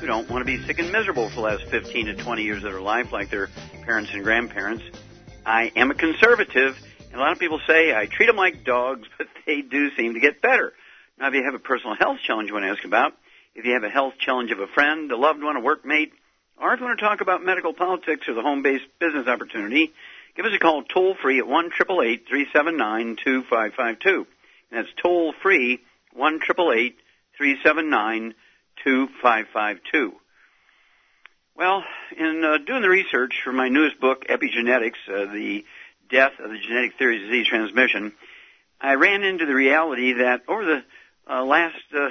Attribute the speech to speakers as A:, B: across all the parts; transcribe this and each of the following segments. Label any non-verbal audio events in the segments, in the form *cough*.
A: who don't want to be sick and miserable for the last 15 to 20 years of their life like their parents and grandparents. I am a conservative, and a lot of people say I treat them like dogs, *laughs* but they do seem to get better. Now, if you have a personal health challenge you want to ask about, if you have a health challenge of a friend, a loved one, a workmate, or if you want to talk about medical politics or the home-based business opportunity, give us a call toll-free at 1-888-379-2552. That's toll-free, 1 379 2552. 2552. Well, in uh, doing the research for my newest book, Epigenetics, uh, the death of the genetic theory of disease transmission, I ran into the reality that over the uh, last uh,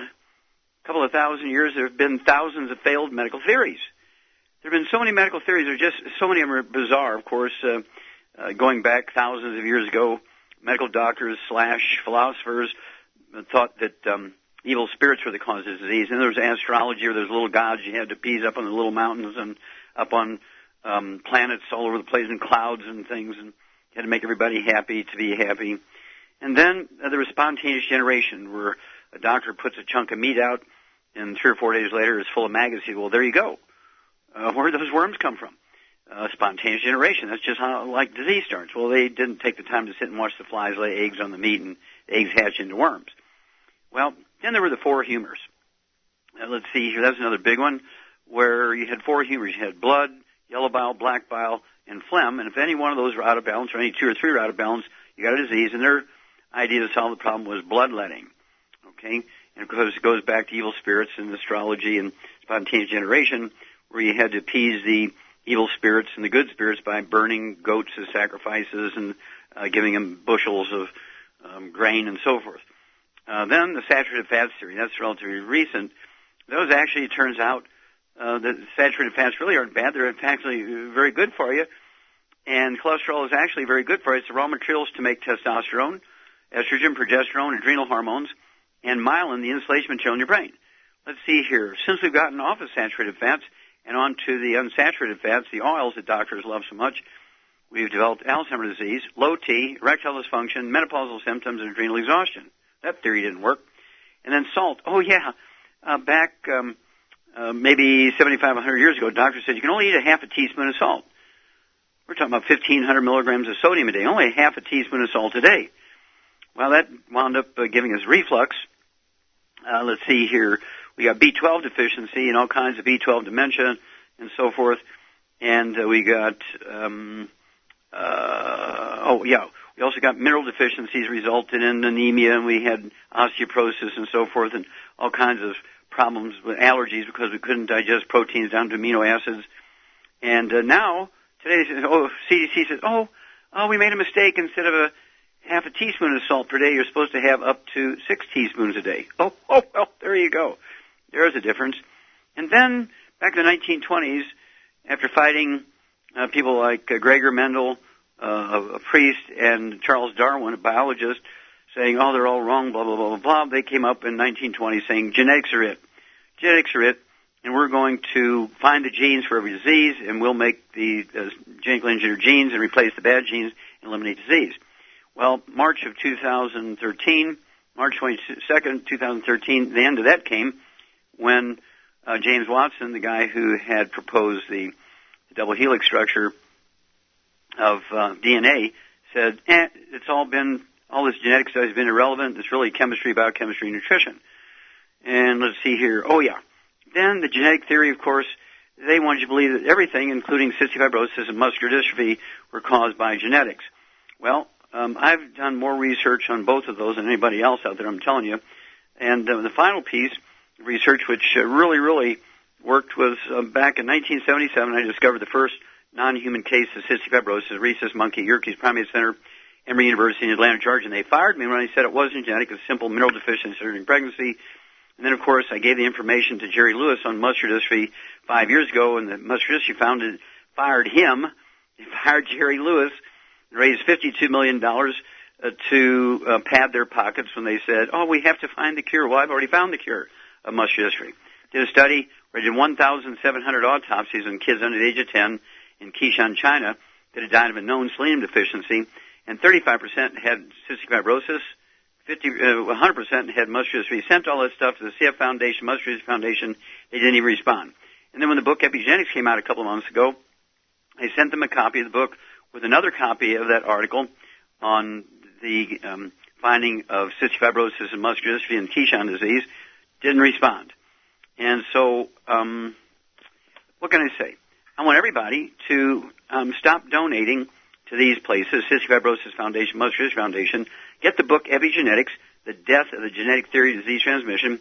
A: couple of thousand years, there have been thousands of failed medical theories. There have been so many medical theories. There are just so many of them are bizarre. Of course, uh, uh, going back thousands of years ago, medical doctors slash philosophers thought that um, evil spirits were the cause of disease. And there was astrology, or there's little gods you had to appease up on the little mountains and up on um, planets all over the place and clouds and things, and you had to make everybody happy to be happy. And then uh, there was spontaneous generation, where a doctor puts a chunk of meat out, and three or four days later it's full of maggots. He Well, there you go. Uh, where did those worms come from? Uh, spontaneous generation. That's just how like disease starts. Well, they didn't take the time to sit and watch the flies lay eggs on the meat, and eggs hatch into worms. Well, then there were the four humors. Uh, let's see here. That's another big one where you had four humors. You had blood, yellow bile, black bile, and phlegm. And if any one of those were out of balance, or any two or three were out of balance, you got a disease. And their idea to solve the problem was bloodletting. Okay? And of course, it goes back to evil spirits and astrology and spontaneous generation, where you had to appease the evil spirits and the good spirits by burning goats as sacrifices and uh, giving them bushels of um, grain and so forth. Uh, then the saturated fats theory, that's relatively recent. Those actually, turns out, uh, that saturated fats really aren't bad. They're actually very good for you. And cholesterol is actually very good for you. It's the raw materials to make testosterone, estrogen, progesterone, adrenal hormones, and myelin, the insulation material in your brain. Let's see here. Since we've gotten off of saturated fats and onto the unsaturated fats, the oils that doctors love so much, we've developed Alzheimer's disease, low T, erectile dysfunction, menopausal symptoms, and adrenal exhaustion. That theory didn't work. And then salt. Oh yeah, uh, back um, uh, maybe 7,500 years ago, doctor said you can only eat a half a teaspoon of salt. We're talking about 1,500 milligrams of sodium a day, only a half a teaspoon of salt a day. Well, that wound up uh, giving us reflux. Uh, let's see here. We got B12 deficiency and all kinds of B12 dementia and so forth. And uh, we got, um, uh, oh yeah, we also got mineral deficiencies resulted in anemia, and we had osteoporosis and so forth, and all kinds of problems with allergies because we couldn't digest proteins down to amino acids. And uh, now, today, oh, CDC says, oh, oh, we made a mistake. Instead of a half a teaspoon of salt per day, you're supposed to have up to six teaspoons a day. Oh, *laughs* oh, well, there you go. There's a difference. And then, back in the 1920s, after fighting uh, people like uh, Gregor Mendel, uh, a priest and Charles Darwin, a biologist, saying, oh, they're all wrong, blah, blah, blah, blah, blah. They came up in 1920 saying, genetics are it. Genetics are it, and we're going to find the genes for every disease, and we'll make the uh, genetically engineered genes and replace the bad genes and eliminate disease. Well, March of 2013, March 22nd, 2013, the end of that came when uh, James Watson, the guy who had proposed the, the double helix structure, of uh, DNA said, eh, it's all been, all this genetic has been irrelevant. It's really chemistry, biochemistry, nutrition. And let's see here. Oh yeah. Then the genetic theory, of course, they wanted you to believe that everything, including cystic fibrosis and muscular dystrophy, were caused by genetics. Well, um, I've done more research on both of those than anybody else out there. I'm telling you. And uh, the final piece, research which uh, really, really worked was uh, back in 1977. I discovered the first non-human case of cystic fibrosis, rhesus monkey, Yerkes Primate Center, Emory University in Atlanta, Georgia. And they fired me when I said it wasn't genetic, it was simple mineral deficiency during pregnancy. And then, of course, I gave the information to Jerry Lewis on muscular dystrophy five years ago, and the muscular dystrophy founded fired him. They *laughs* fired Jerry Lewis and raised $52 million uh, to uh, pad their pockets when they said, oh, we have to find the cure. Well, I've already found the cure of muscular dystrophy. Did a study where did 1,700 autopsies on kids under the age of 10 in Keshan, China that had died of a known selenium deficiency, and 35% had cystic fibrosis, 50, uh, 100% had muscular dystrophy. Sent all that stuff to the CF Foundation, Muscular Dystrophy Foundation. They didn't even respond. And then when the book Epigenetics came out a couple of months ago, I sent them a copy of the book with another copy of that article on the um, finding of cystic fibrosis and muscular dystrophy and Keshan disease. Didn't respond. And so, um, what can I say? I want everybody to um, stop donating to these places, Cystic Fibrosis Foundation, Muscular Dystrophy Foundation, get the book Epigenetics, The Death of the Genetic Theory of Disease Transmission,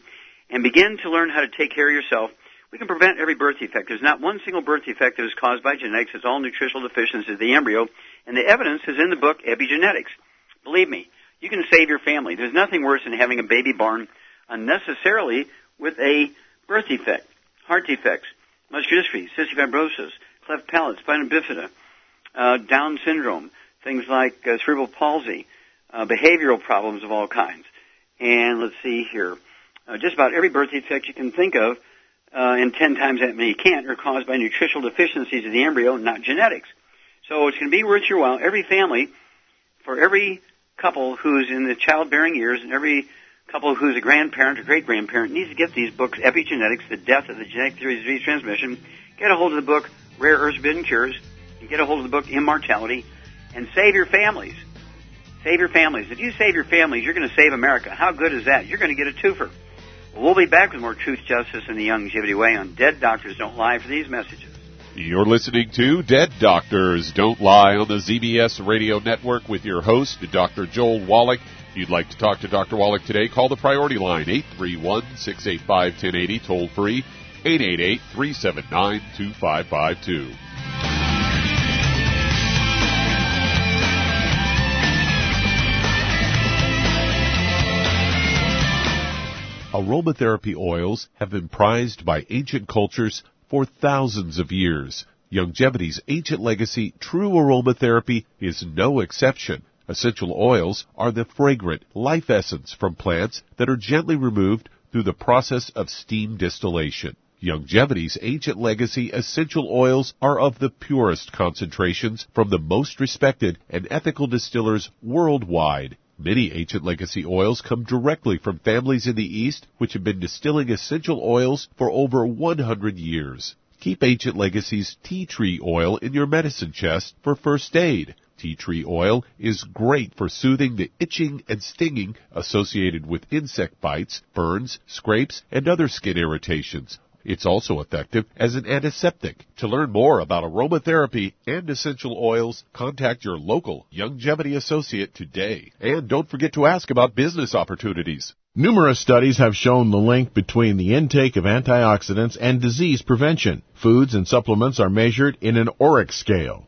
A: and begin to learn how to take care of yourself. We can prevent every birth defect. There's not one single birth defect that is caused by genetics. It's all nutritional deficiencies of the embryo, and the evidence is in the book Epigenetics. Believe me, you can save your family. There's nothing worse than having a baby born unnecessarily with a birth defect, heart defects, muscular dystrophy, cystic fibrosis, cleft palate, spina bifida, uh, Down syndrome, things like uh, cerebral palsy, uh, behavioral problems of all kinds. And let's see here. Uh, just about every birth defect you can think of, uh, and 10 times that many can't, are caused by nutritional deficiencies of the embryo, not genetics. So it's going to be worth your while. Every family, for every couple who's in the childbearing years, and every couple who's a grandparent or great grandparent needs to get these books, Epigenetics, The Death of the Genetic Theory of Disease Transmission. Get a hold of the book, Rare Earths Forbidden Cures, and get a hold of the book, Immortality, and save your families. Save your families. If you save your families, you're going to save America. How good is that? You're going to get a twofer. We'll be back with more truth, justice, and the Youngevity way on Dead Doctors Don't Lie for these messages.
B: You're listening to Dead Doctors Don't Lie on the ZBS Radio Network with your host, Dr. Joel Wallach. You'd like to talk to Dr. Wallach today, call the priority line 831-685-1080, toll free 888-379-2552. Aromatherapy oils have been prized by ancient cultures for thousands of years. Youngevity's ancient legacy, true aromatherapy, is no exception. Essential oils are the fragrant life essence from plants that are gently removed through the process of steam distillation. Youngevity's ancient legacy essential oils are of the purest concentrations from the most respected and ethical distillers worldwide. Many ancient legacy oils come directly from families in the East which have been distilling essential oils for over 100 years. Keep Ancient Legacy's tea tree oil in your medicine chest for first aid. Tea tree oil is great for soothing the itching and stinging associated with insect bites, burns, scrapes, and other skin irritations. It's also effective as an antiseptic. To learn more about aromatherapy and essential oils, contact your local Youngevity associate today. And don't forget to ask about business opportunities.
C: Numerous studies have shown the link between the intake of antioxidants and disease prevention. Foods and supplements are measured in an ORAC scale.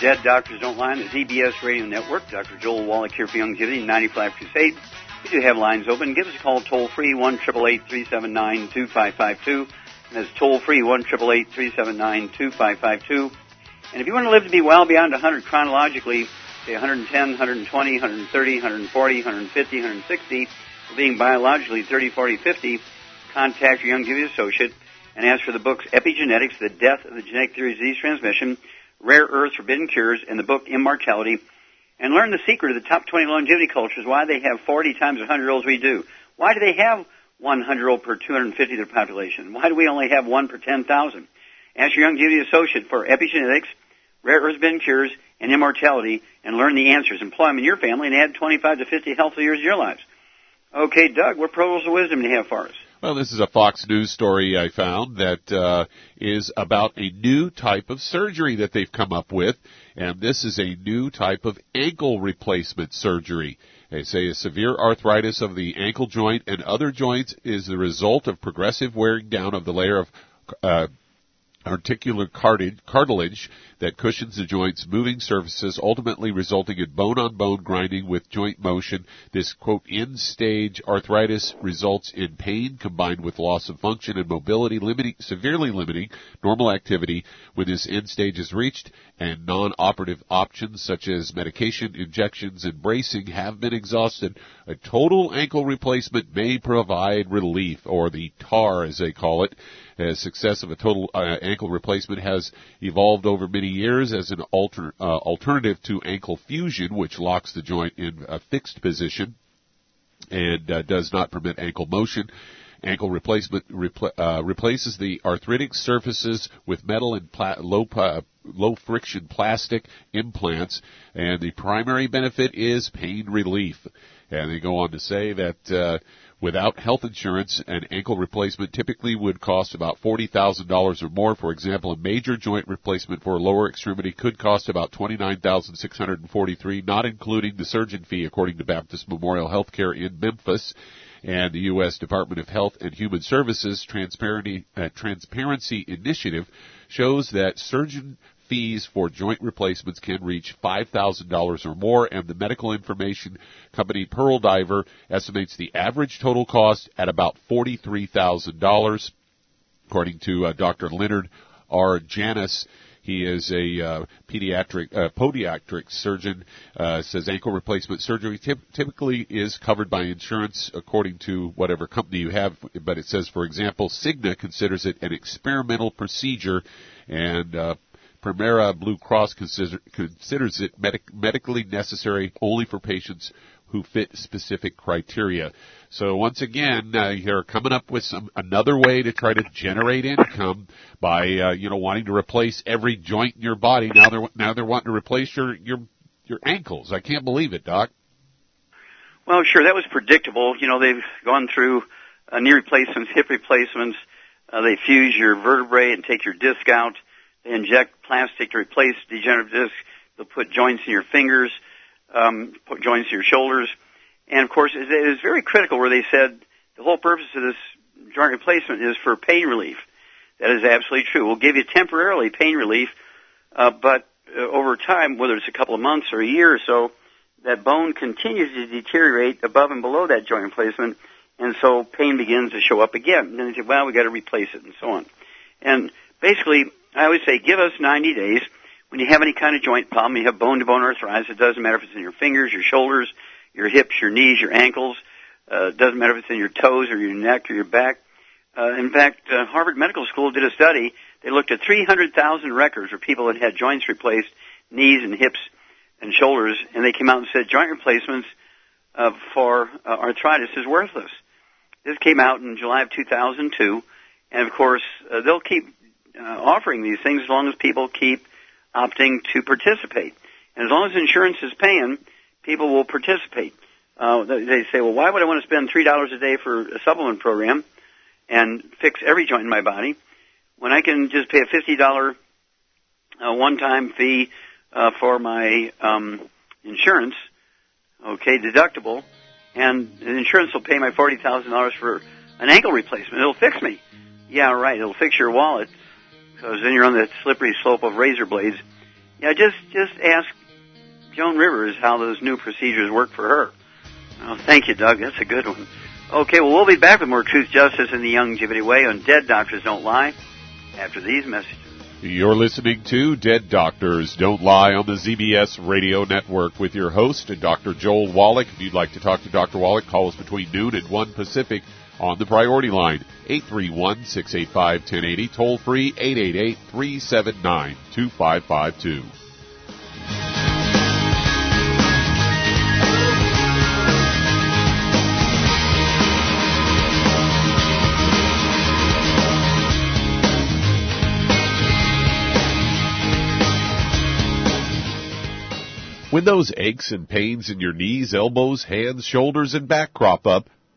A: Dead Doctors Don't Lie on the ZBS Radio Network. Dr. Joel Wallach here for Youngevity 95 Crusade. We do have lines open. Give us a call toll free, 1 379 2552. And that's toll free, 1 379 2552. And if you want to live to be well beyond 100 chronologically, say 110, 120, 130, 140, 150, 160, being biologically 30, 40, 50, contact your Youngevity associate and ask for the books Epigenetics, The Death of the Genetic Theory of Disease Transmission, Rare Earths, Forbidden Cures, and the book Immortality, and learn the secret of the top 20 longevity cultures, why they have 40 times 100 year olds we do. Why do they have 100 year old per 250 of their population? Why do we only have one per 10,000? Ask your Youngevity associate for epigenetics, rare earth bin cures, and immortality, and learn the answers. Employ them in your family and add 25 to 50 healthy years to your lives. Okay, Doug, what pearls of wisdom do you have for us?
B: Well, this is a Fox News story I found that uh, is about a new type of surgery that they've come up with, and this is a new type of ankle replacement surgery. They say a severe arthritis of the ankle joint and other joints is the result of progressive wearing down of the layer of uh, articular cartilage that cushions the joint's moving surfaces, ultimately resulting in bone-on-bone grinding with joint motion. This, quote, end-stage arthritis results in pain combined with loss of function and mobility, limiting, severely limiting normal activity when this end stage is reached, and non-operative options such as medication, injections, and bracing have been exhausted. A total ankle replacement may provide relief, or the TAR as they call it. The success of a total uh, ankle replacement has evolved over many years as an alter, uh, alternative to ankle fusion, which locks the joint in a fixed position and uh, does not permit ankle motion. Ankle replacement repl- uh, replaces the arthritic surfaces with metal and pla- low, low friction plastic implants, and the primary benefit is pain relief. And they go on to say that uh, Without health insurance, an ankle replacement typically would cost about $40,000 or more. For example, a major joint replacement for a lower extremity could cost about 29,643, not including the surgeon fee, according to Baptist Memorial Healthcare in Memphis and the U.S. Department of Health and Human Services Transparency, uh, Transparency Initiative shows that surgeon fees for joint replacements can reach $5,000 or more, and the medical information company Pearl Diver estimates the average total cost at about $43,000. According to uh, Dr. Leonard R. Janis, he is a uh, pediatric, uh, podiatric surgeon. Uh, says ankle replacement surgery typically is covered by insurance according to whatever company you have. But it says, for example, Cigna considers it an experimental procedure, and Premera Blue Cross consider, considers it medic, medically necessary only for patients who fit specific criteria. So once again, uh, you're coming up with some another way to try to generate income by uh, you know wanting to replace every joint in your body. Now they're now they're wanting to replace your your your ankles. I can't believe it, doc.
A: Well, sure, that was predictable. You know, they've gone through uh, knee replacements, hip replacements. Uh, they fuse your vertebrae and take your disc out. They inject plastic to replace degenerative discs. They'll put joints in your fingers, um, put joints in your shoulders. And of course, it is very critical where they said the whole purpose of this joint replacement is for pain relief. That is absolutely true. We'll give you temporarily pain relief, uh, but uh, over time, whether it's a couple of months or a year or so, that bone continues to deteriorate above and below that joint replacement, and so pain begins to show up again. And then they say, well, we got to replace it, and so on. And basically, I always say, give us 90 days. When you have any kind of joint problem, you have bone-to-bone arthritis, it doesn't matter if it's in your fingers, your shoulders, your hips, your knees, your ankles. Uh, doesn't matter if it's in your toes or your neck or your back. Uh, in fact, uh, Harvard Medical School did a study. They looked at 300,000 records for people that had joints replaced, knees and hips and shoulders, and they came out and said joint replacements uh, for uh, arthritis is worthless. This came out in July of 2002, and of course, uh, they'll keep uh, offering these things as long as people keep opting to participate. And as long as insurance is paying, people will participate. Uh, they say, well, why would I want to spend three dollars a day for a supplement program and fix every joint in my body when I can just pay a fifty dollar uh, one-time fee uh, for my um, insurance, okay, deductible, and the insurance will pay my forty thousand dollars for an ankle replacement. It'll fix me. Yeah, right. It'll fix your wallet because then you're on the slippery slope of razor blades Yeah, just just ask Joan Rivers how those new procedures work for her. Oh, thank you, Doug. That's a good one. Okay, well, we'll be back with more Truth, Justice, and the Youngevity Way on Dead Doctors Don't Lie after these messages.
B: You're listening to Dead Doctors Don't Lie on the ZBS Radio Network with your host, Dr. Joel Wallach. If you'd like to talk to Dr. Wallach, call us between noon and 1 Pacific on the priority line, 831-685-1080, toll free, 888-379-2552. When those aches and pains in your knees, elbows, hands, shoulders, and back crop up,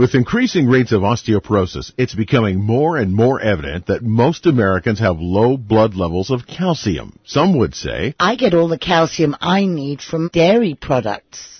C: With increasing rates of osteoporosis, it's becoming more and more evident that most Americans have low blood levels of calcium. Some would say,
D: I get all the calcium I need from dairy products.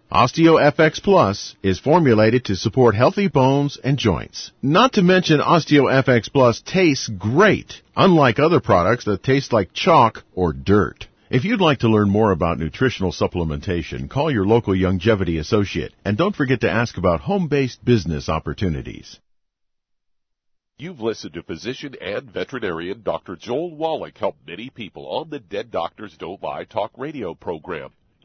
C: OsteoFX Plus is formulated to support healthy bones and joints. Not to mention OsteoFX Plus tastes great, unlike other products that taste like chalk or dirt. If you'd like to learn more about nutritional supplementation, call your local Youngevity associate and don't forget to ask about home-based business opportunities.
B: You've listened to physician and veterinarian Dr. Joel Wallach help many people on the Dead Doctors Don't Lie talk radio program.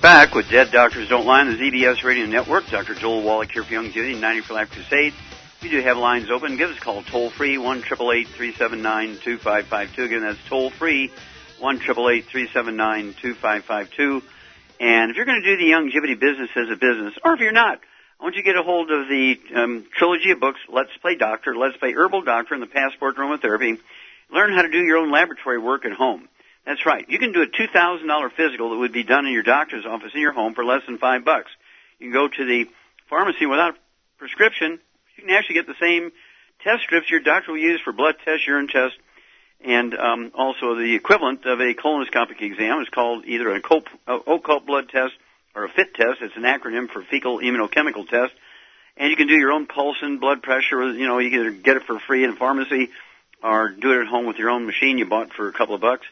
A: back with Dead Doctors Don't Lie on the ZBS Radio Network. Dr. Joel Wallach here for Youngevity, 90 for Life Crusade. We do have lines open. Give us a call toll free, 1 379 2552. Again, that's toll free, 1 379 2552. And if you're going to do the Youngevity business as a business, or if you're not, I want you to get a hold of the um, trilogy of books, Let's Play Doctor, Let's Play Herbal Doctor, and the Passport Aromatherapy. Learn how to do your own laboratory work at home. That's right. You can do a $2,000 physical that would be done in your doctor's office in your home for less than five bucks. You can go to the pharmacy without prescription. You can actually get the same test strips your doctor will use for blood tests, urine tests, and um, also the equivalent of a colonoscopic exam. It's called either an occult blood test or a FIT test. It's an acronym for fecal immunochemical test. And you can do your own pulse and blood pressure. You know, you can either get it for free in a pharmacy or do it at home with your own machine you bought for a couple of bucks.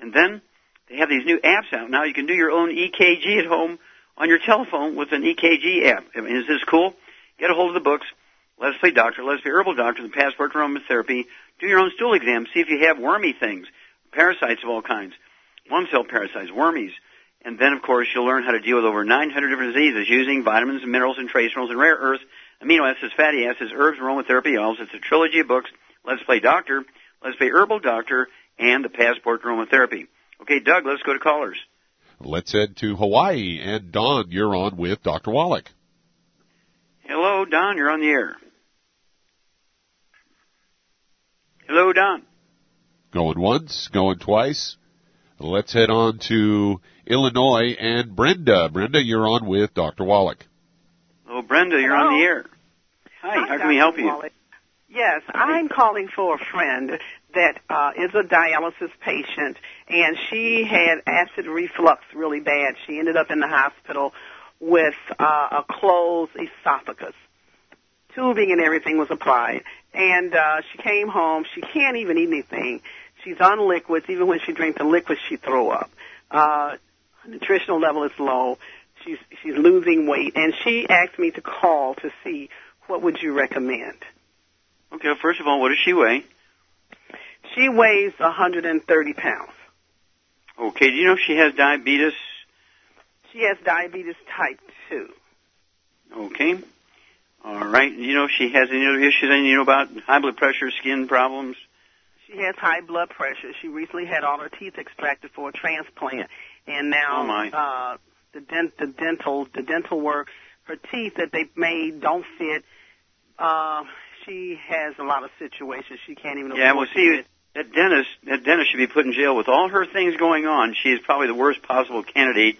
A: And then they have these new apps out now. You can do your own EKG at home on your telephone with an EKG app. I mean, is this cool? Get a hold of the books. Let's Play Doctor, Let's Play Herbal Doctor, the Passport to Aromatherapy. Do your own stool exam. See if you have wormy things, parasites of all kinds, one cell parasites, wormies. And then, of course, you'll learn how to deal with over 900 different diseases using vitamins and minerals and trace minerals and rare earths, amino acids, fatty acids, herbs, aromatherapy oils. It's a trilogy of books. Let's Play Doctor, Let's Play Herbal Doctor, and the Passport to Aromatherapy. Okay, Doug, let's go to callers.
B: Let's head to Hawaii. And Don, you're on with Dr. Wallach.
A: Hello, Don. You're on the air. Hello, Don.
B: Going once, going twice. Let's head on to Illinois and Brenda. Brenda, you're on with Dr. Wallach.
A: Oh, Brenda, you're
E: Hello.
A: on the air. Hi,
E: Hi,
A: how can we help you?
E: Yes, I'm calling for a friend that uh, is a dialysis patient, and she had acid reflux really bad. She ended up in the hospital with uh, a closed esophagus. Tubing and everything was applied, and uh, she came home. She can't even eat anything. She's on liquids. Even when she drinks the liquids, she throw up. Uh, nutritional level is low. She's she's losing weight, and she asked me to call to see what would you recommend.
A: Okay, first of all, what does she weigh?
E: She weighs 130 pounds.
A: Okay, do you know if she has diabetes?
E: She has diabetes type 2.
A: Okay. All right. Do you know if she has any other issues? Anything you know about high blood pressure, skin problems?
E: She has high blood pressure. She recently had all her teeth extracted for a transplant, and now
A: Oh, my.
E: uh, the dent the dental the dental work. Her teeth that they made don't fit. Uh, she has a lot of situations she can't even
A: Yeah, well, see,
E: get.
A: That dentist, that dentist should be put in jail with all her things going on. She is probably the worst possible candidate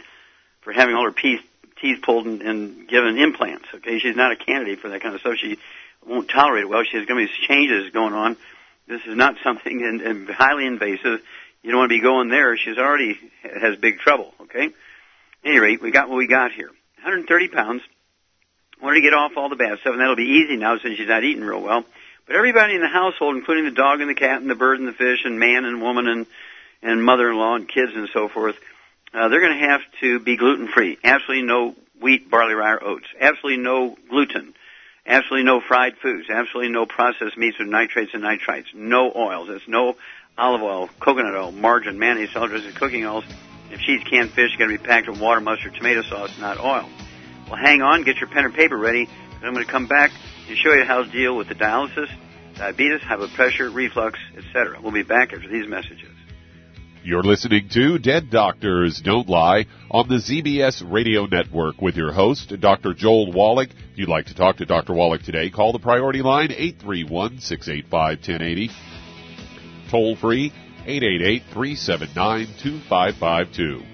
A: for having all her teeth, pulled and, and given implants. Okay, she's not a candidate for that kind of stuff. She won't tolerate it well. She has going to be changes going on. This is not *laughs* something in, in highly invasive. You don't want to be going there. She's already has big trouble. Okay. At any rate, we got what we got here. 130 pounds. Wanted to get off all the bad stuff, and that'll be easy now since she's not eating real well. But everybody in the household, including the dog and the cat and the bird and the fish and man and woman and and mother-in-law and kids and so forth, uh, they're going to have to be gluten-free. Absolutely no wheat, barley, rye, or oats. Absolutely no gluten. Absolutely no fried foods. Absolutely no processed meats with nitrates and nitrites. No oils. There's no olive oil, coconut oil, margarine, mayonnaise, salad dressing, cooking oils. If she's canned fish, it's going to be packed with water, mustard, tomato sauce, not oil. Well, hang on, get your pen and paper ready, I'm going to come back and show you how to deal with the dialysis, diabetes, high blood pressure, reflux, etc. We'll be back after these messages.
B: You're listening to Dead Doctors Don't Lie on the ZBS Radio Network with your host, Dr. Joel Wallach. If you'd like to talk to Dr. Wallach today, call the priority line 831-685-1080. Toll free 888-379-2552.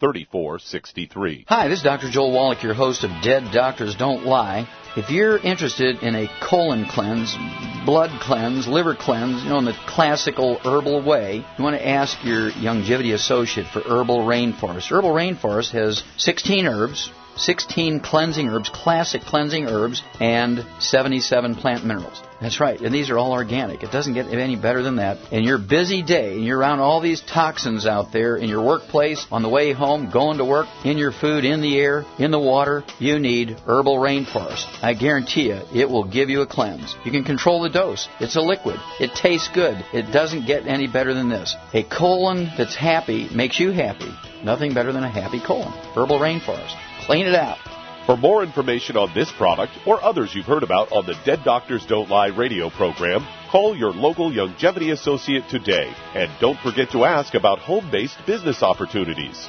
B: 3463.
F: Hi, this is Dr. Joel Wallach, your host of Dead Doctors Don't Lie. If you're interested in a colon cleanse, blood cleanse, liver cleanse, you know, in the classical herbal way, you want to ask your Youngevity associate for Herbal Rainforest. Herbal Rainforest has 16 herbs, 16 cleansing herbs, classic cleansing herbs, and 77 plant minerals. That's right, and these are all organic. It doesn't get any better than that. In your busy day, and you're around all these toxins out there in your workplace, on the way home, going to work, in your food, in the air, in the water, you need Herbal Rainforest. I guarantee you, it will give you a cleanse. You can control the dose. It's a liquid. It tastes good. It doesn't get any better than this. A colon that's happy makes you happy. Nothing better than a happy colon. Herbal Rainforest. Clean it out.
B: For more information on this product or others you've heard about on the Dead Doctors Don't Lie radio program, call your local Youngevity associate today. And don't forget to ask about home based business opportunities.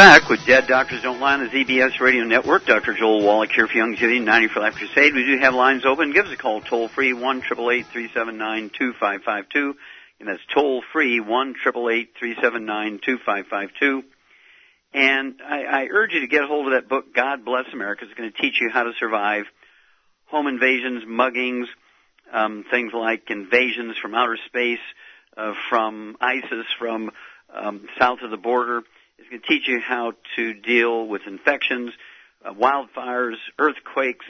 A: back with Dead Doctors Don't Lie on the ZBS Radio Network. Dr. Joel Wallach here for Youngevity 90 for Life Crusade. We do have lines open. Give us a call toll free, 1 379 2552. And that's toll free, 1 379 2552. And I, I urge you to get a hold of that book, God Bless America. It's going to teach you how to survive home invasions, muggings, um, things like invasions from outer space, uh, from ISIS, from um, south of the border. It's going to teach you how to deal with infections, uh, wildfires, earthquakes,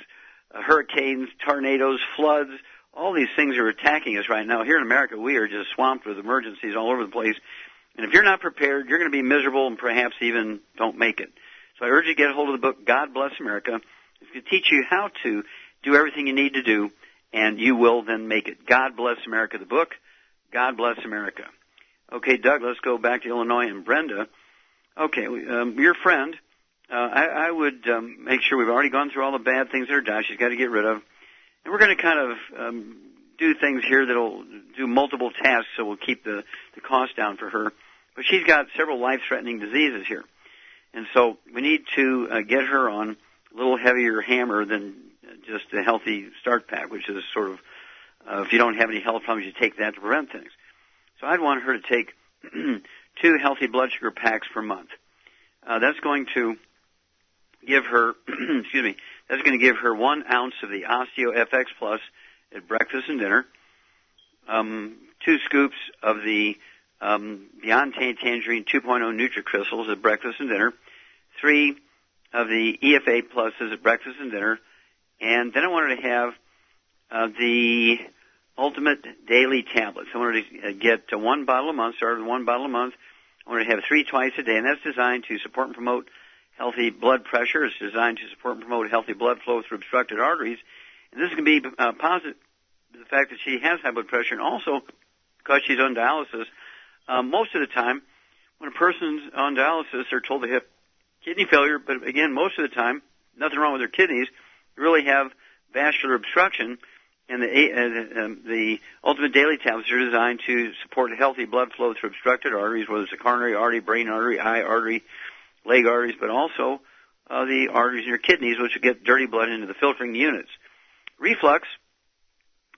A: uh, hurricanes, tornadoes, floods. All these things are attacking us right now. Here in America, we are just swamped with emergencies all over the place. And if you're not prepared, you're going to be miserable and perhaps even don't make it. So I urge you to get a hold of the book, God Bless America. It's going to teach you how to do everything you need to do, and you will then make it. God Bless America, the book. God Bless America. Okay, Doug, let's go back to Illinois and Brenda. Okay, um, your friend, uh, I, I would um, make sure we've already gone through all the bad things that are done. She's got to get rid of, and we're going to kind of um, do things here that'll do multiple tasks, so we'll keep the the cost down for her. But she's got several life-threatening diseases here, and so we need to uh, get her on a little heavier hammer than just a healthy start pack, which is sort of uh, if you don't have any health problems, you take that to prevent things. So I'd want her to take *clears throat* two healthy blood sugar packs per month. Uh, that's going to give her, *clears throat* excuse me, that's going to give her one ounce of the Osteo FX Plus at breakfast and dinner, um, two scoops of the um, Beyond Tangerine 2.0 NutriCrystals at breakfast and dinner, three of the EFA Pluses at breakfast and dinner, and then I wanted to have uh, the Ultimate Daily Tablets. I wanted to uh, get uh, one bottle a month, started with one bottle a month, I want to have three twice a day, and that's designed to support and promote healthy blood pressure. It's designed to support and promote healthy blood flow through obstructed arteries. And this can be uh, positive, the fact that she has high blood pressure, and also because she's on dialysis. Um, most of the time, when a person's on dialysis, they're told they have kidney failure, but again, most of the time, nothing wrong with their kidneys. They really have vascular obstruction, and the, uh, um, the Ultimate Daily Tablets are designed to support healthy blood flow through obstructed arteries, whether it's a coronary artery, brain artery, eye artery, leg arteries, but also uh, the arteries in your kidneys, which will get dirty blood into the filtering units. Reflux,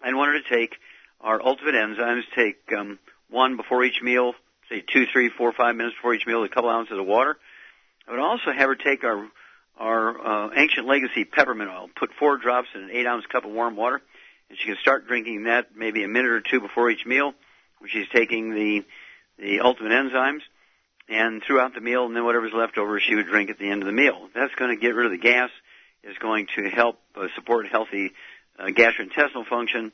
A: I wanted to take our Ultimate enzymes, take um, one before each meal, say two, three, four, five minutes before each meal, a couple ounces of water. I would also have her take our our uh, ancient legacy peppermint oil. Put four drops in an eight ounce cup of warm water, and she can start drinking that maybe a minute or two before each meal, when she's taking the the ultimate enzymes, and throughout the meal, and then whatever's left over, she would drink at the end of the meal. That's going to get rid of the gas. Is going to help uh, support healthy uh, gastrointestinal function,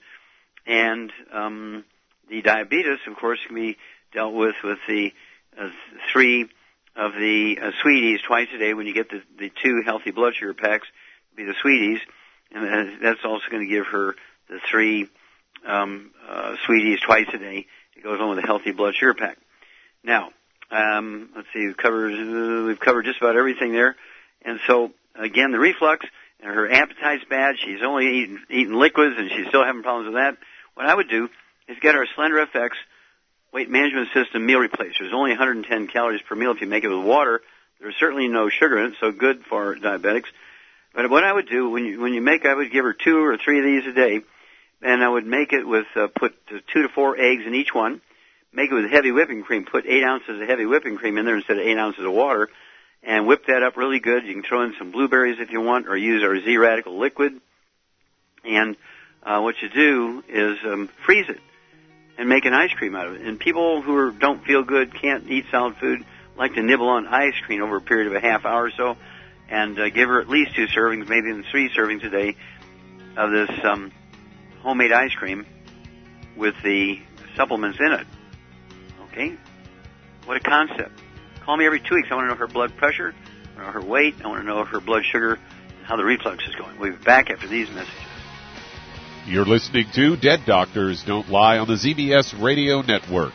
A: and um, the diabetes, of course, can be dealt with with the uh, three of the uh, sweeties twice a day when you get the, the two healthy blood sugar packs, be the sweeties, and that's also going to give her the three um, uh, sweeties twice a day. It goes on with a healthy blood sugar pack. Now, um, let's see, we've covered uh, we've covered just about everything there, and so again, the reflux and her appetite's bad. She's only eating eating liquids, and she's still having problems with that. What I would do is get our Slender FX weight management system meal replacer. There's only 110 calories per meal if you make it with water. There's certainly no sugar in it, so good for diabetics. But what I would do when you when you make, I would give her two or three of these a day, and I would make it with uh, put two to four eggs in each one. Make it with heavy whipping cream. Put eight ounces of heavy whipping cream in there instead of eight ounces of water, and whip that up really good. You can throw in some blueberries if you want, or use our Z Radical liquid. And uh, what you do is um, freeze it and make an ice cream out of it. And people who are, don't feel good, can't eat solid food, like to nibble on ice cream over a period of a half hour or so, and uh, give her at least two servings, maybe even three servings a day of this um, homemade ice cream with the supplements in it. Okay, what a concept! Call me every two weeks. I want to know her blood pressure, I want to know her weight, I want to know her blood sugar, and how the reflux is going. We'll be back after these messages.
B: You're listening to Dead Doctors Don't Lie on the ZBS Radio Network.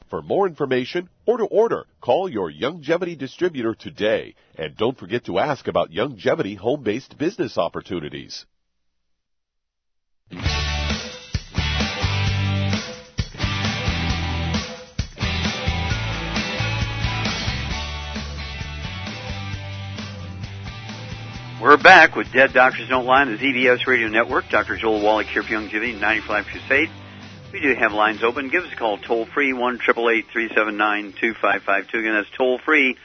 B: For more information or to order, call your Youngevity distributor today. And don't forget to ask about Youngevity home-based business opportunities.
A: We're back with Dead Doctors Don't Lie on the ZBS Radio Network. Dr. Joel Wallach here for Youngevity 95 Crusade. We do have lines open. Give us a call toll free one triple eight three seven nine two five five two. Again, that's toll free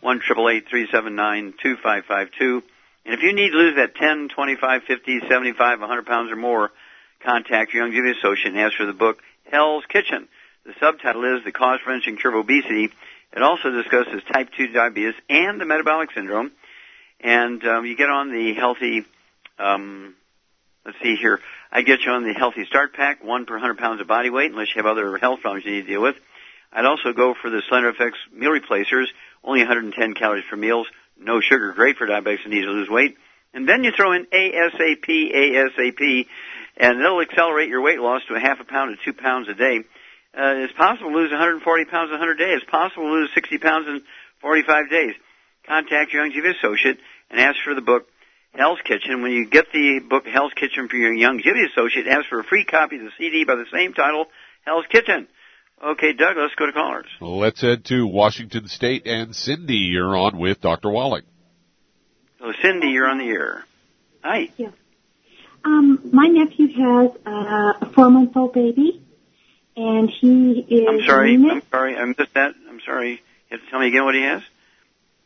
A: one triple eight three seven nine two five five two. And if you need to lose that 10, 25, 50, 75, 100 pounds or more, contact your Young Youngevity associate and ask for the book Hell's Kitchen. The subtitle is The Cause, Prevention, Cure of Obesity. It also discusses type 2 diabetes and the metabolic syndrome and um, you get on the healthy. Um, let's see here. I get you on the healthy start pack, one per hundred pounds of body weight, unless you have other health problems you need to deal with. I'd also go for the Slender FX meal replacers, only 110 calories per meals, no sugar, great for diabetics who need to lose weight. And then you throw in ASAP, ASAP, and it'll accelerate your weight loss to a half a pound to two pounds a day. Uh, it's possible to lose 140 pounds in 100 days. It's possible to lose 60 pounds in 45 days. Contact your Youngevity associate and ask for the book Hell's Kitchen. When you get the book Hell's Kitchen for your young Youngevity associate, ask for a free copy of the CD by the same title, Hell's Kitchen. Okay, Doug, let's go to callers.
G: Let's head to Washington State and Cindy. You're on with Dr. Wallach.
A: So, Cindy, you're on the air. Hi.
H: Yeah. Um, my nephew has uh, a four-month-old baby, and he is.
A: I'm sorry.
H: Anemic.
A: I'm sorry. I missed that. I'm sorry. You have to tell me again what he has.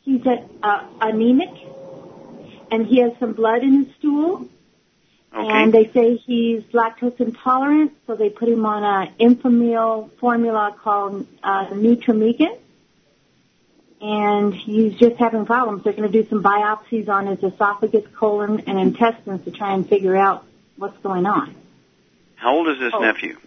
H: He's a, uh, anemic, and he has some blood in his stool.
A: Okay.
H: And they say he's lactose intolerant, so they put him on a Enfamil formula called uh, Nutramigen. And he's just having problems. They're going to do some biopsies on his esophagus, colon, and intestines to try and figure out what's going on.
A: How old is this
H: Oh.
A: nephew?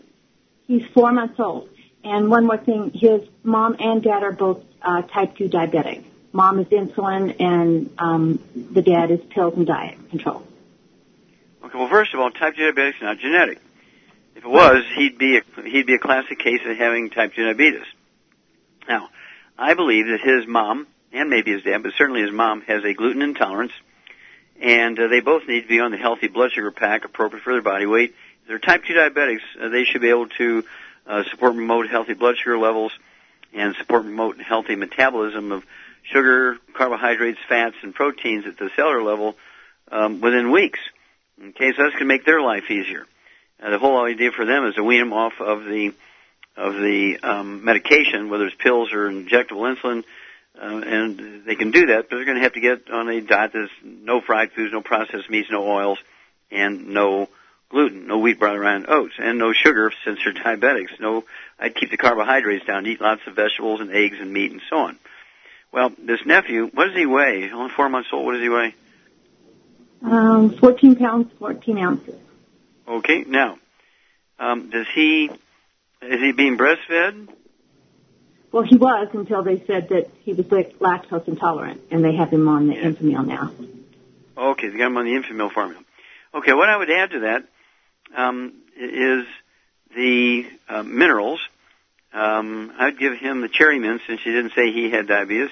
H: He's four months old. And one more thing, his mom and dad are both uh, type 2 diabetic. Mom is insulin and um, the dad is pills and diet control.
A: Okay. Well, first of all, type 2 diabetes is not genetic. If it was, he'd be a, he'd be a classic case of having type 2 diabetes. Now, I believe that his mom and maybe his dad, but certainly his mom has a gluten intolerance, and uh, they both need to be on the healthy blood sugar pack appropriate for their body weight. If they're type 2 diabetics, uh, they should be able to uh, support and promote healthy blood sugar levels and support and promote healthy metabolism of sugar, carbohydrates, fats, and proteins at the cellular level um, within weeks. Okay, so that's going to make their life easier. Uh, the whole idea for them is to wean them off of the of the um, medication, whether it's pills or injectable insulin, uh, and they can do that, but they're going to have to get on a diet that's no fried foods, no processed meats, no oils, and no gluten, no wheat, barley, rye, and oats, and no sugar since they're *laughs* diabetics. No, I'd keep the carbohydrates down, eat lots of vegetables and eggs and meat and so on. Well, this nephew, what does he weigh? Only four months old. What does he weigh?
H: Um, 14 pounds, 14 ounces.
A: Okay, now, um, does he, is he being breastfed?
H: Well, he was until they said that he was like lactose intolerant, and they have him on the Enfamil now.
A: Okay, they got him on the Enfamil formula. Okay, what I would add to that um, is the uh, minerals. Um, I'd give him the cherry mints since you didn't say he had diabetes.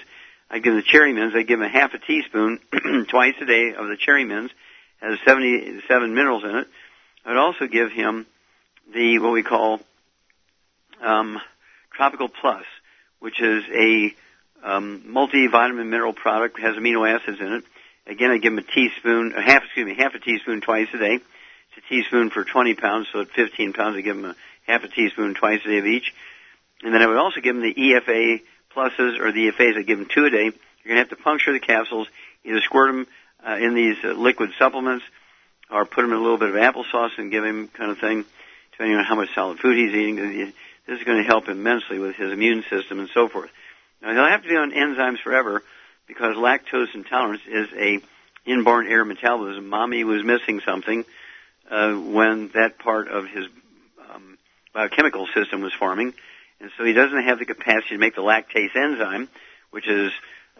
A: I'd give him the cherry mints. I'd give him a half a teaspoon *clears throat* twice a day of the cherry mints. Has 77 minerals in it. I'd also give him the what we call um, Tropical Plus, which is a um, multivitamin mineral product. Has amino acids in it. Again, I'd give him a teaspoon, a half, excuse me, half a teaspoon twice a day. It's a teaspoon for 20 pounds, so at 15 pounds, I give him a half a teaspoon twice a day of each. And then I would also give him the EFA pluses or the EFAs. I give him two a day. You're going to have to puncture the capsules, either squirt them uh, in these uh, liquid supplements, or put them in a little bit of applesauce and give him kind of thing, depending on how much solid food he's eating. This is going to help immensely with his immune system and so forth. Now he'll have to be on enzymes forever because lactose intolerance is a inborn error metabolism. Mommy was missing something uh, when that part of his um, biochemical system was forming, and so he doesn't have the capacity to make the lactase enzyme, which is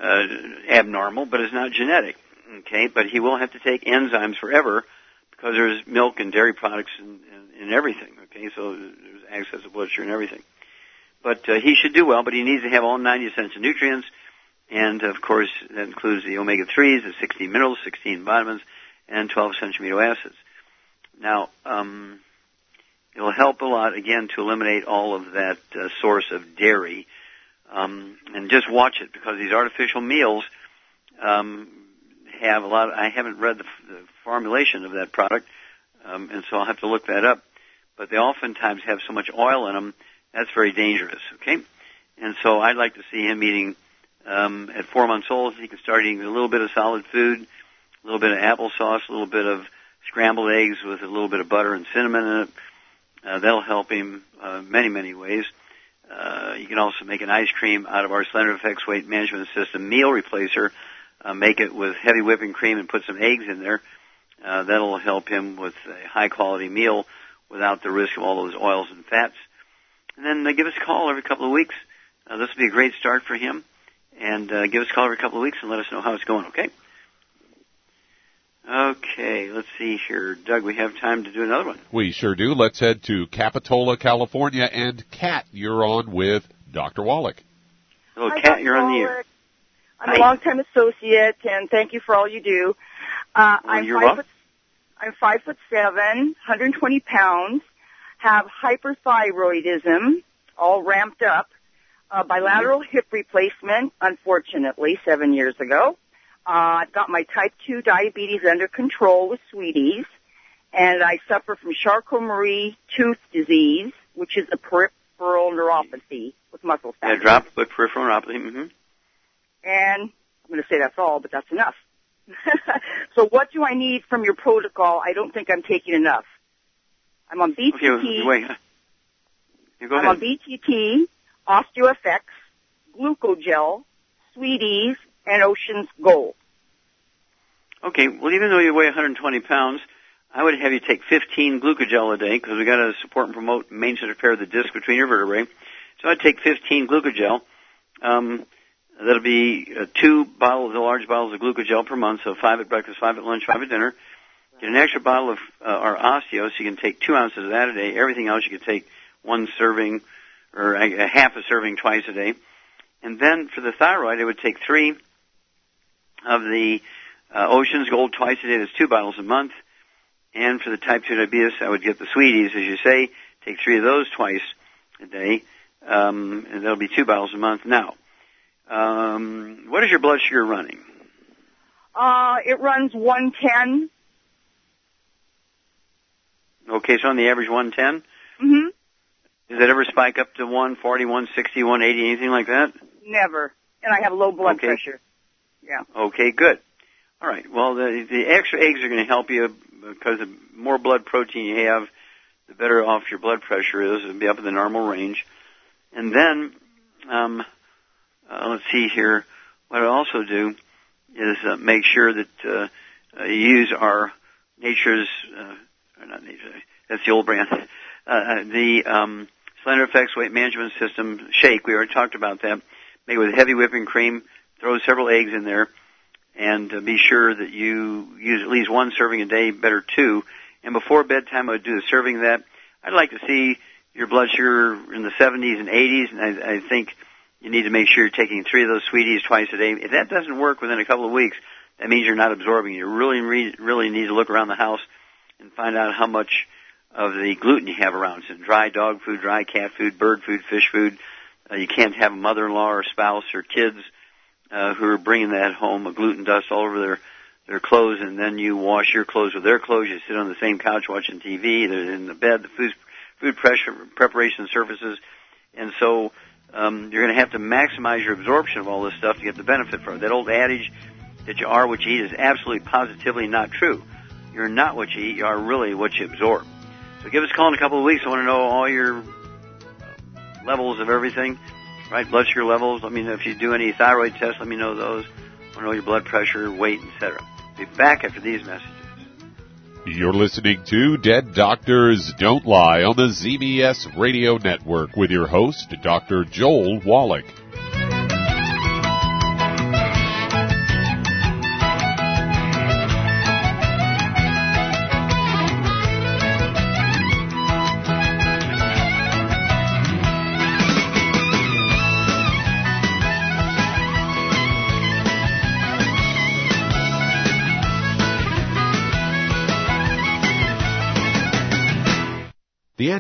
A: uh, abnormal, but it's not genetic. Okay, but he will have to take enzymes forever because there's milk and dairy products and, and, and everything. Okay, so there's access to blood sugar and everything. But uh, he should do well, but he needs to have all 90 essential nutrients, and of course that includes the omega 3s, the 16 minerals, 16 vitamins, and 12 essential amino acids. Now, um, it'll help a lot again to eliminate all of that uh, source of dairy, um, and just watch it because these artificial meals um, have a lot. Of, I haven't read the, the formulation of that product, um, and so I'll have to look that up. But they oftentimes have so much oil in them that's very dangerous. Okay, and so I'd like to see him eating um, at four months old. He can start eating a little bit of solid food, a little bit of applesauce, a little bit of scrambled eggs with a little bit of butter and cinnamon in it. Uh, that'll help him uh, many, many ways. Uh, you can also make an ice cream out of our Slender FX Weight Management System meal replacer. Uh, make it with heavy whipping cream and put some eggs in there. Uh, that'll help him with a high quality meal without the risk of all those oils and fats. and then uh, give us a call every couple of weeks. Uh, this will be a great start for him, and uh, give us a call every couple of weeks and let us know how it's going. Okay. Okay, let's see here. Doug, we have time to do another one.
B: We sure do. Let's head to Capitola, California. And Kat, you're on with Dr. Wallach.
A: Hello,
I: Hi,
A: Kat,
I: Dr.
A: you're on the air.
I: I'm
A: Hi.
I: a longtime associate, and thank you for all you do. Uh,
A: Well,
I: I'm
A: you're
I: five
A: welcome.
I: foot. I'm five foot seven, 120 pounds. Have hyperthyroidism, all ramped up. Uh, bilateral hip replacement, unfortunately, seven years ago. Uh, I've got my type 2 diabetes under control with Sweeties, and I suffer from Charcot-Marie tooth disease, which is a peripheral neuropathy with muscle
A: Yeah,
I: spasms.
A: drop with peripheral neuropathy. hmm
I: And I'm going to say that's all, but that's enough. *laughs* so what do I need from your protocol? I don't think I'm taking enough. I'm on BTT.
A: Okay, wait. You go
I: I'm
A: ahead.
I: on BTT, OsteoFX, Glucogel, Sweeties, and Ocean's Gold.
A: Okay, well, even though you weigh 120 pounds, I would have you take 15 glucogel a day because we got to support and promote maintenance repair of the disc between your vertebrae. So I'd take 15 glucogel. Um, that'll be uh, two bottles, the large bottles of glucogel per month, so five at breakfast, five at lunch, five at dinner. Get an extra bottle of uh, our osteo, so you can take two ounces of that a day. Everything else you could take one serving or a, a half a serving twice a day. And then for the thyroid, I would take three of the uh, Ocean's Gold twice a day. That's two bottles a month. And for the type 2 diabetes, I would get the Sweeties, as you say. Take three of those twice a day. Um, and that'll be two bottles a month. Now, um, what is your blood sugar running?
I: Uh, it runs 110.
A: Okay, so on the average 110.
I: Mm-hmm.
A: Does it ever spike up to 140, 160, 180, anything like that?
I: Never. And I have low blood
A: Okay.
I: pressure. Yeah.
A: Okay, good. All right. Well, the the extra eggs are going to help you because the more blood protein you have, the better off your blood pressure is. It'll be up in the normal range. And then, um, uh, let's see here. What I also do is uh, make sure that uh, uh, you use our Nature's, uh, or not Nature, that's the old brand, uh, the um, Slender FX Weight Management System shake. We already talked about that. Make it with heavy whipping cream. Throw several eggs in there and uh, be sure that you use at least one serving a day, better two. And before bedtime, I would do the serving of that. I'd like to see your blood sugar in the 70s and 80s, and I, I think you need to make sure you're taking three of those sweeties twice a day. If that doesn't work within a couple of weeks, that means you're not absorbing. You really, really need to look around the house and find out how much of the gluten you have around. So dry dog food, dry cat food, bird food, fish food. Uh, you can't have a mother-in-law or spouse or kids uh, who are bringing that home, a gluten dust all over their their clothes, and then you wash your clothes with their clothes. You sit on the same couch watching TV. They're in the bed. The food food pressure preparation surfaces, and so um, you're going to have to maximize your absorption of all this stuff to get the benefit from it. That old adage that you are what you eat is absolutely positively not true. You're not what you eat. You are really what you absorb. So give us a call in a couple of weeks. I want to know all your levels of everything, right? Blood sugar levels. Let me know if you do any thyroid tests. Let me know those. I want to know your blood pressure, weight, etc. Be back after these messages.
B: You're listening to Dead Doctors Don't Lie on the ZBS Radio Network with your host, Dr. Joel Wallach.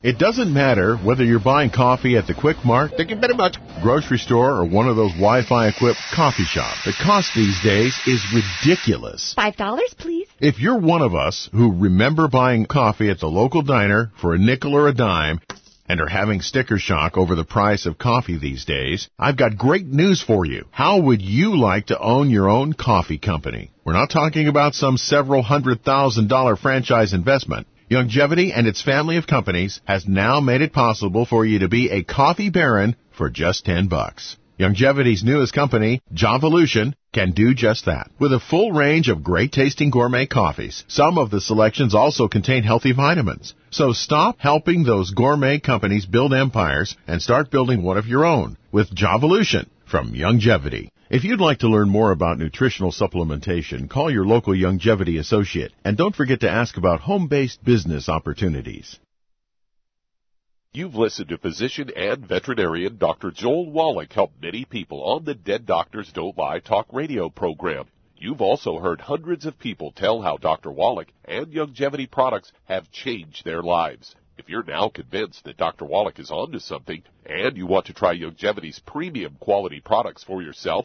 C: It doesn't matter whether you're buying coffee at the Quick Mart,
B: you very much.
C: grocery store, or one of those Wi-Fi equipped coffee shops. The cost these days is ridiculous.
J: Five dollars, please.
C: If you're one of us who remember buying coffee at the local diner for a nickel or a dime and are having sticker shock over the price of coffee these days, I've got great news for you. How would you like to own your own coffee company? We're not talking about some several hundred thousand dollar franchise investment. Youngevity and its family of companies has now made it possible for you to be a coffee baron for just 10 bucks. Youngevity's newest company, Javalution, can do just that. With a full range of great tasting gourmet coffees, some of the selections also contain healthy vitamins. So stop helping those gourmet companies build empires and start building one of your own with Javalution from Youngevity. If you'd like to learn more about nutritional supplementation, call your local Youngevity associate and don't forget to ask about home-based business opportunities.
B: You've listened to physician and veterinarian Dr. Joel Wallach help many people on the Dead Doctors Don't Lie talk radio program. You've also heard hundreds of people tell how Dr. Wallach and Youngevity products have changed their lives. If you're now convinced that Dr. Wallach is onto something and you want to try Youngevity's premium quality products for yourself,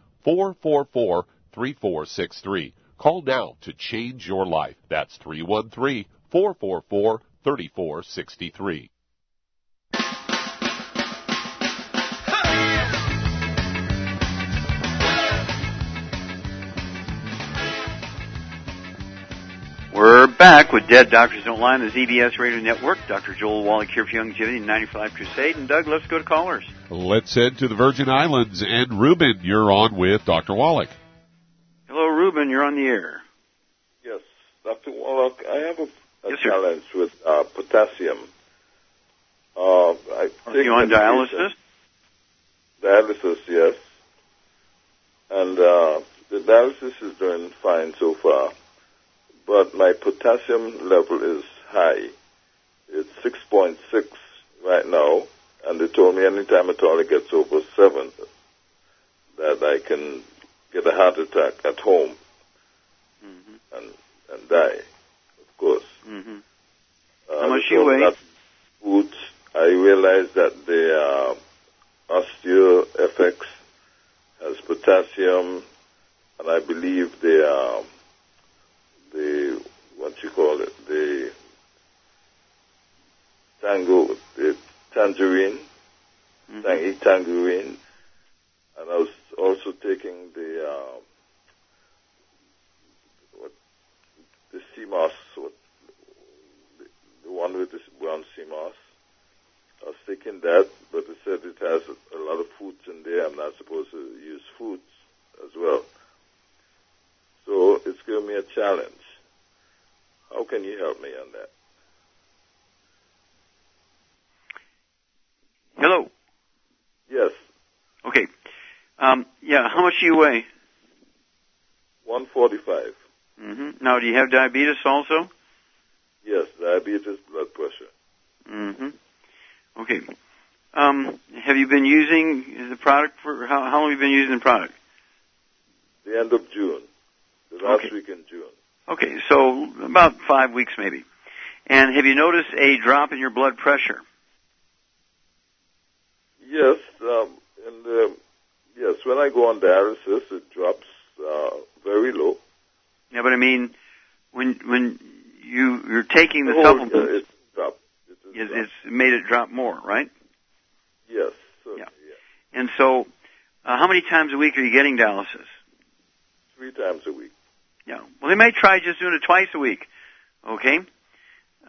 B: 444 3463. Call now to change your life. That's 313 444 3463.
A: Back with Dead Doctors Don't Lie on the ZBS Radio Network. Dr. Joel Wallach here for Youngevity 95 Crusade. And Doug, let's go to callers.
B: Let's head to the Virgin Islands. And Ruben, you're on with Dr. Wallach.
A: Hello, Ruben. You're on the air.
K: Yes, Dr. Wallach, I have a, a
A: Yes, sir.
K: challenge with uh, potassium. Uh, I
A: Are
K: take
A: you on
K: medication-
A: dialysis?
K: Dialysis, yes. And uh, the dialysis is doing fine so far, but my potassium level is high. It's 6.6 right now, and they told me anytime at all it gets over 7, that I can get a heart attack at home and, and die, of course.
A: Mm-hmm.
K: Uh,
A: How much you weigh?
K: Foods. I realized that the uh, OsteoFX has potassium, and I believe the uh, the what you call it the tango the tangerine,
A: Mm-hmm.
K: tangy tangerine, and I was also taking the uh, what the sea moss, what the, the one with this brown sea moss. I was taking that, but it said it has a, a lot of foods in there. I'm not supposed to use foods as well. So it's giving me a challenge. How can you help me on that?
A: Hello.
K: Yes,
A: Okay. Um, yeah, how much do you weigh?
K: 145.
A: Mm-hmm. Now, do you have diabetes also?
K: Yes, diabetes, blood pressure.
A: Mm-hmm. Okay. Um, have you been using the product for how, how long have you been using the product?
K: The end of June, the last
A: Okay.
K: week in June.
A: Okay, so about five weeks maybe. And have you noticed a drop in your blood pressure?
K: Yes, um, and the, yes, when I go on dialysis, it drops uh, very low.
A: Yeah, but I mean, when when you you're taking the
K: Oh,
A: supplements,
K: yeah, it's dropped.
A: it's, it's made it drop more, right?
K: Yes. So,
A: Yeah. And so, uh, how many times a week are you getting dialysis?
K: Three times a week.
A: Yeah. Well, they may try just doing it twice a week. Okay.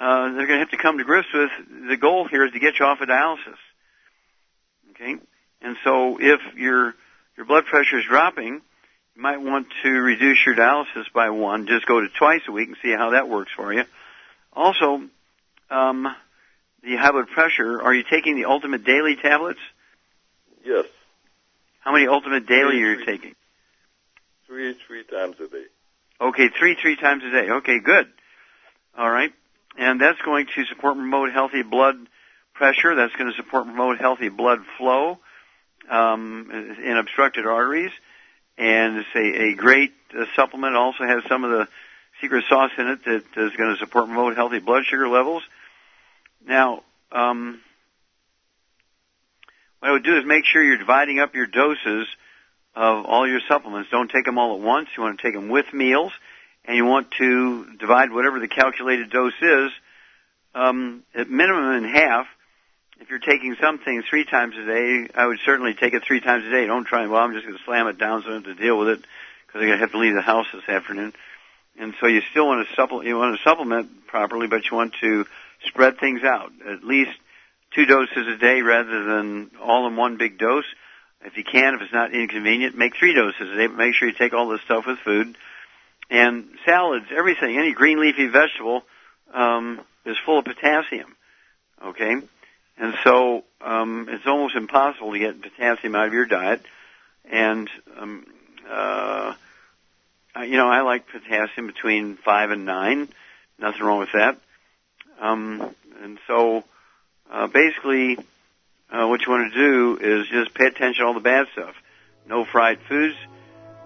A: uh, they're going to have to come to grips with the goal here is to get you off of dialysis. Okay, and so if your your blood pressure is dropping, you might want to reduce your dialysis by one. Just go to twice a week and see how that works for you. Also, um, the high blood pressure. Are you taking the Ultimate Daily tablets?
K: Yes.
A: How many Ultimate Daily
K: Three,
A: are you
K: three.
A: taking?
K: Three, three times a day.
A: Okay, three, three times a day. Okay, good. All right. And that's going to support and promote healthy blood pressure. That's going to support and promote healthy blood flow um, in obstructed arteries. And it's a, a great uh, supplement. Also has some of the secret sauce in it that is going to support and promote healthy blood sugar levels. Now, um, what I would do is make sure you're dividing up your doses of all your supplements. Don't take them all at once. You want to take them with meals, and you want to divide whatever the calculated dose is um, at minimum in half. If you're taking something three times a day, I would certainly take it three times a day. Don't try, well, I'm just going to slam it down so I don't have to deal with it because I'm going to have to leave the house this afternoon. And so you still want to supplement, you want to supplement properly, but you want to spread things out. At least two doses a day rather than all in one big dose. If you can, if it's not inconvenient, make three doses a day, but make sure you take all this stuff with food. And salads, everything, any green leafy vegetable, um, is full of potassium. Okay? And so, um, it's almost impossible to get potassium out of your diet. And, um, uh, you know, I like potassium between five and nine. Nothing wrong with that. Um, and so, uh, basically, uh, what you want to do is just pay attention to all the bad stuff. No fried foods,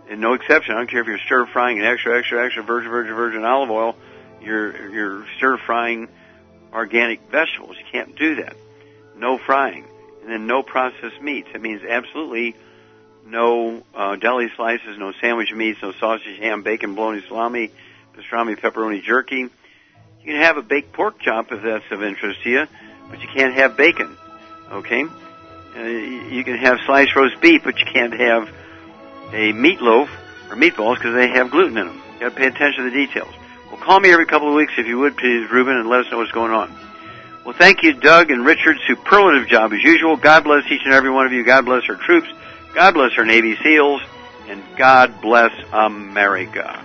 A: and no exception. I don't care if you're stir frying in extra, extra, extra virgin, virgin, virgin olive oil. You're you're stir frying organic vegetables. You can't do that. No frying, and then no processed meats. That means absolutely no uh, deli slices, no sandwich meats, no sausage, ham, bacon, bologna, salami, pastrami, pepperoni, jerky. You can have a baked pork chop if that's of interest to you, but you can't have bacon. Okay? Uh, you can have sliced roast beef, but you can't have a meatloaf or meatballs because they have gluten in them. You got to pay attention to the details. Well, call me every couple of weeks if you would, please, Ruben, and let us know what's going on. Well, thank you, Doug and Richard. Superlative job as usual. God bless each and every one of you. God bless our troops. God bless our Navy SEALs. And God bless America.